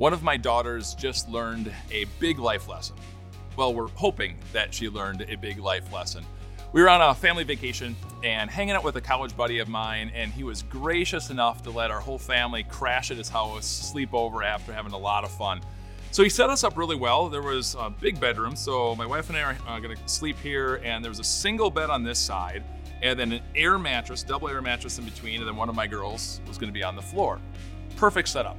One of my daughters just learned a big life lesson. Well, we're hoping that she learned a big life lesson. We were on a family vacation and hanging out with a college buddy of mine, and he was gracious enough to let our whole family crash at his house, sleep over after having a lot of fun. So he set us up really well. There was a big bedroom, so my wife and I are uh, gonna sleep here, and there was a single bed on this side, and then an air mattress, double air mattress in between, and then one of my girls was gonna be on the floor. Perfect setup.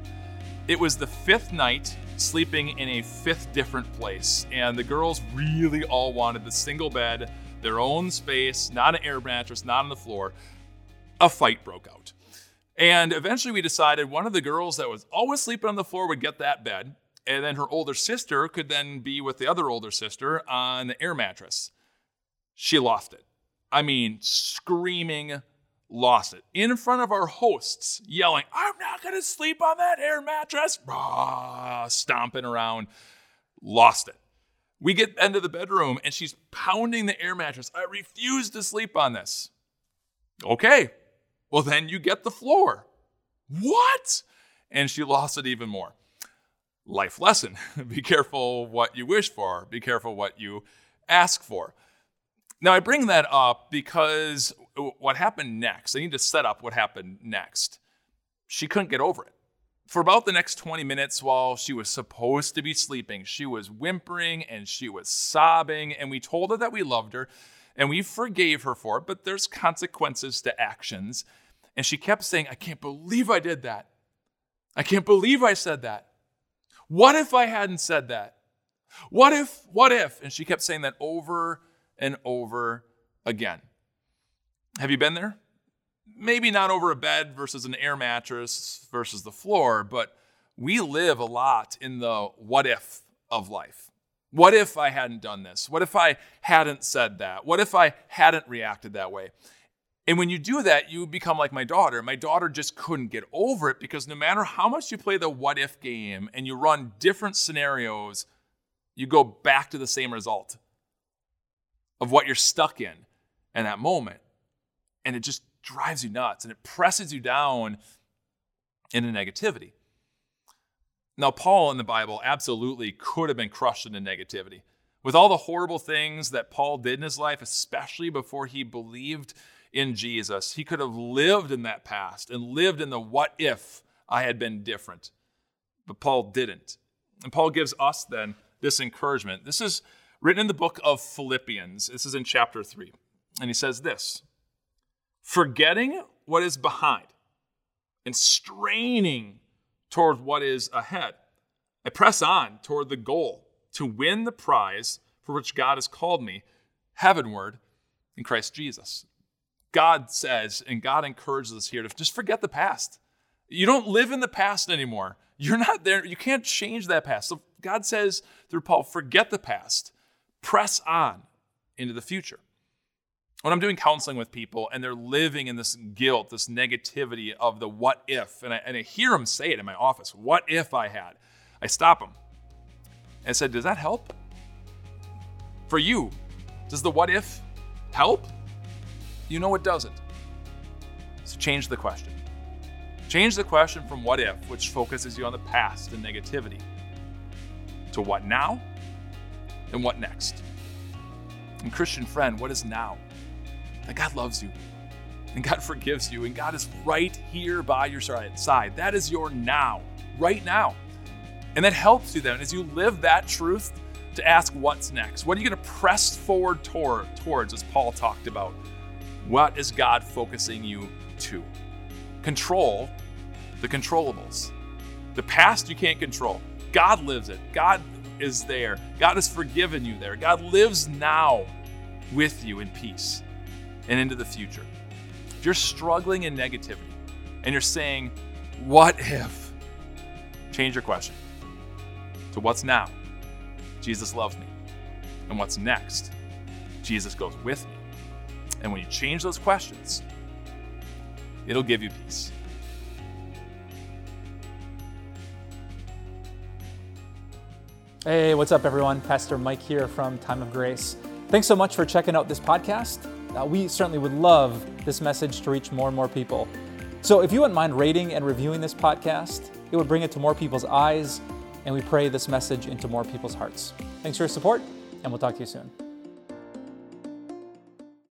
It was the fifth night sleeping in a fifth different place, and the girls really all wanted the single bed their own space, not an air mattress, not on the floor. A fight broke out. And eventually we decided one of the girls that was always sleeping on the floor would get that bed, and then her older sister could then be with the other older sister on the air mattress. She lost it. I mean, screaming, lost it in front of our hosts, yelling, I'm not going to sleep on that air mattress, Rah, stomping around, lost it. We get into the bedroom and she's pounding the air mattress. I refuse to sleep on this. Okay, well, then you get the floor. What? And she lost it even more. Life lesson be careful what you wish for, be careful what you ask for. Now, I bring that up because what happened next, I need to set up what happened next. She couldn't get over it. For about the next 20 minutes while she was supposed to be sleeping, she was whimpering and she was sobbing, and we told her that we loved her and we forgave her for it, but there's consequences to actions. And she kept saying, I can't believe I did that. I can't believe I said that. What if I hadn't said that? What if, what if? And she kept saying that over and over again. Have you been there? maybe not over a bed versus an air mattress versus the floor, but we live a lot in the what if of life. What if I hadn't done this? What if I hadn't said that? What if I hadn't reacted that way? And when you do that, you become like my daughter. My daughter just couldn't get over it because no matter how much you play the what if game and you run different scenarios, you go back to the same result of what you're stuck in in that moment. And it just drives you nuts and it presses you down into negativity. Now, Paul in the Bible absolutely could have been crushed into negativity. With all the horrible things that Paul did in his life, especially before he believed in Jesus, he could have lived in that past and lived in the what if I had been different. But Paul didn't. And Paul gives us then this encouragement. This is written in the book of Philippians. This is in chapter 3. And he says this forgetting what is behind and straining toward what is ahead. I press on toward the goal to win the prize for which God has called me heavenward in Christ Jesus. God says, and God encourages us here to just forget the past. You don't live in the past anymore. You're not there. You can't change that past. So God says through Paul, forget the past, press on into the future when I'm doing counseling with people and they're living in this guilt, this negativity of the what if, and I, and I hear them say it in my office, what if I had? I stop them and said, Does that help? For you, does the what if help? You know it doesn't. So change the question. Change the question from what if, which focuses you on the past and negativity, to what now and what next. And Christian friend, what is now? That God loves you and God forgives you and God is right here by your side. That is your now, right now. And that helps you then as you live that truth to ask what's next. What are you going to press forward toward, towards, as Paul talked about? What is God focusing you to? Control the controllables. The past you can't control. God lives it. God is there. God has forgiven you there. God lives now with you in peace and into the future. If you're struggling in negativity and you're saying, What if? Change your question to what's now? Jesus loves me. And what's next? Jesus goes with me. And when you change those questions, it'll give you peace. Hey, what's up, everyone? Pastor Mike here from Time of Grace. Thanks so much for checking out this podcast. Uh, we certainly would love this message to reach more and more people. So if you wouldn't mind rating and reviewing this podcast, it would bring it to more people's eyes, and we pray this message into more people's hearts. Thanks for your support, and we'll talk to you soon.